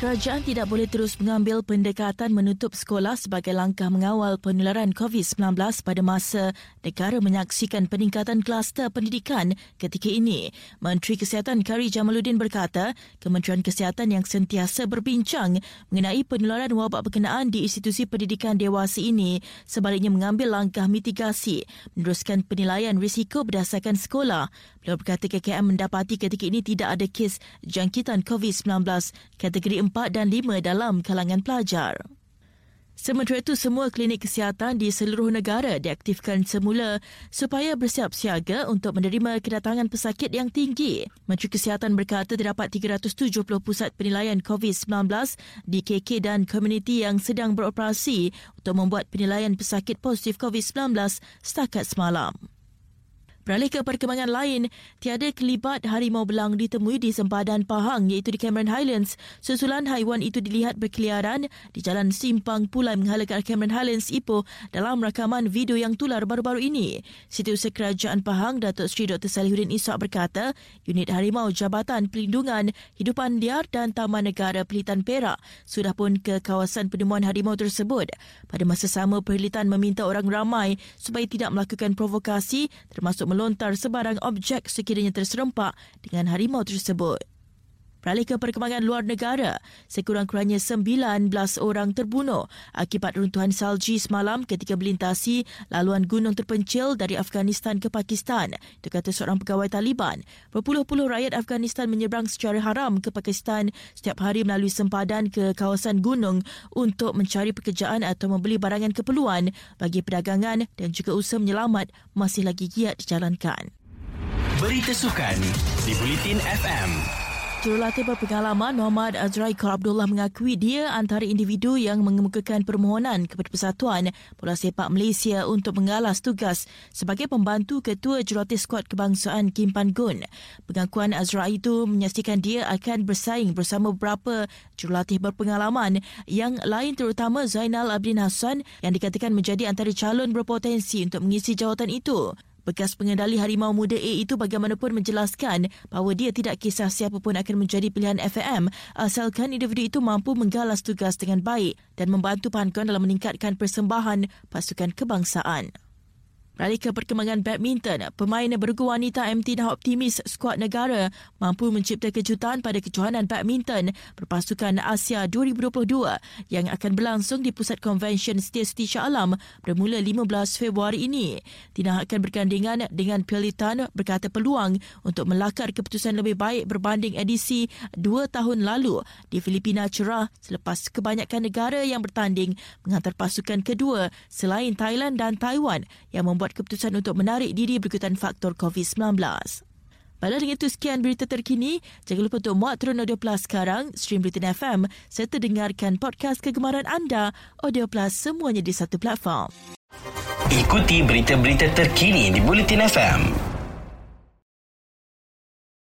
Kerajaan tidak boleh terus mengambil pendekatan menutup sekolah sebagai langkah mengawal penularan COVID-19 pada masa negara menyaksikan peningkatan kluster pendidikan ketika ini. Menteri Kesihatan Kari Jamaluddin berkata, Kementerian Kesihatan yang sentiasa berbincang mengenai penularan wabak berkenaan di institusi pendidikan dewasa ini sebaliknya mengambil langkah mitigasi meneruskan penilaian risiko berdasarkan sekolah. Beliau berkata KKM mendapati ketika ini tidak ada kes jangkitan COVID-19 kategori 4 dan 5 dalam kalangan pelajar. Sementara itu, semua klinik kesihatan di seluruh negara diaktifkan semula supaya bersiap siaga untuk menerima kedatangan pesakit yang tinggi. Menteri Kesihatan berkata terdapat 370 pusat penilaian COVID-19 di KK dan komuniti yang sedang beroperasi untuk membuat penilaian pesakit positif COVID-19 setakat semalam. Beralih ke perkembangan lain, tiada kelibat harimau belang ditemui di sempadan Pahang iaitu di Cameron Highlands. Susulan haiwan itu dilihat berkeliaran di jalan Simpang Pulai menghala ke Cameron Highlands Ipoh dalam rakaman video yang tular baru-baru ini. Setiausaha Kerajaan Pahang, Datuk Seri Dr. Salihuddin Ishak berkata, unit harimau Jabatan Pelindungan Hidupan Liar dan Taman Negara Pelitan Perak sudah pun ke kawasan penemuan harimau tersebut. Pada masa sama, Perlitan meminta orang ramai supaya tidak melakukan provokasi termasuk melontar sebarang objek sekiranya terserempak dengan harimau tersebut. Beralih ke perkembangan luar negara, sekurang-kurangnya 19 orang terbunuh akibat runtuhan salji semalam ketika melintasi laluan gunung terpencil dari Afghanistan ke Pakistan. Itu kata seorang pegawai Taliban. Berpuluh-puluh rakyat Afghanistan menyeberang secara haram ke Pakistan setiap hari melalui sempadan ke kawasan gunung untuk mencari pekerjaan atau membeli barangan keperluan bagi perdagangan dan juga usaha menyelamat masih lagi giat dijalankan. Berita sukan di Bulletin FM. Jurulatih berpengalaman Muhammad Azrai Kor Abdullah mengakui dia antara individu yang mengemukakan permohonan kepada Persatuan Bola Sepak Malaysia untuk mengalas tugas sebagai pembantu ketua jurulatih skuad kebangsaan Kim Pan Gun. Pengakuan Azrai itu menyaksikan dia akan bersaing bersama beberapa jurulatih berpengalaman yang lain terutama Zainal Abidin Hassan yang dikatakan menjadi antara calon berpotensi untuk mengisi jawatan itu. Bekas pengendali Harimau Muda A itu bagaimanapun menjelaskan bahawa dia tidak kisah siapa pun akan menjadi pilihan FAM asalkan individu itu mampu menggalas tugas dengan baik dan membantu Pankon dalam meningkatkan persembahan pasukan kebangsaan. Beralih ke perkembangan badminton, pemain bergu wanita MT dah optimis skuad negara mampu mencipta kejutan pada kejohanan badminton berpasukan Asia 2022 yang akan berlangsung di Pusat Konvensyen Setia Siti Shah Alam bermula 15 Februari ini. Tina akan bergandingan dengan Pelitan berkata peluang untuk melakar keputusan lebih baik berbanding edisi dua tahun lalu di Filipina cerah selepas kebanyakan negara yang bertanding menghantar pasukan kedua selain Thailand dan Taiwan yang membuat membuat keputusan untuk menarik diri berikutan faktor COVID-19. Pada dengan itu sekian berita terkini. Jangan lupa untuk muat turun Audio Plus sekarang, stream Berita FM serta dengarkan podcast kegemaran anda, Audio Plus semuanya di satu platform. Ikuti berita-berita terkini di Bulletin FM.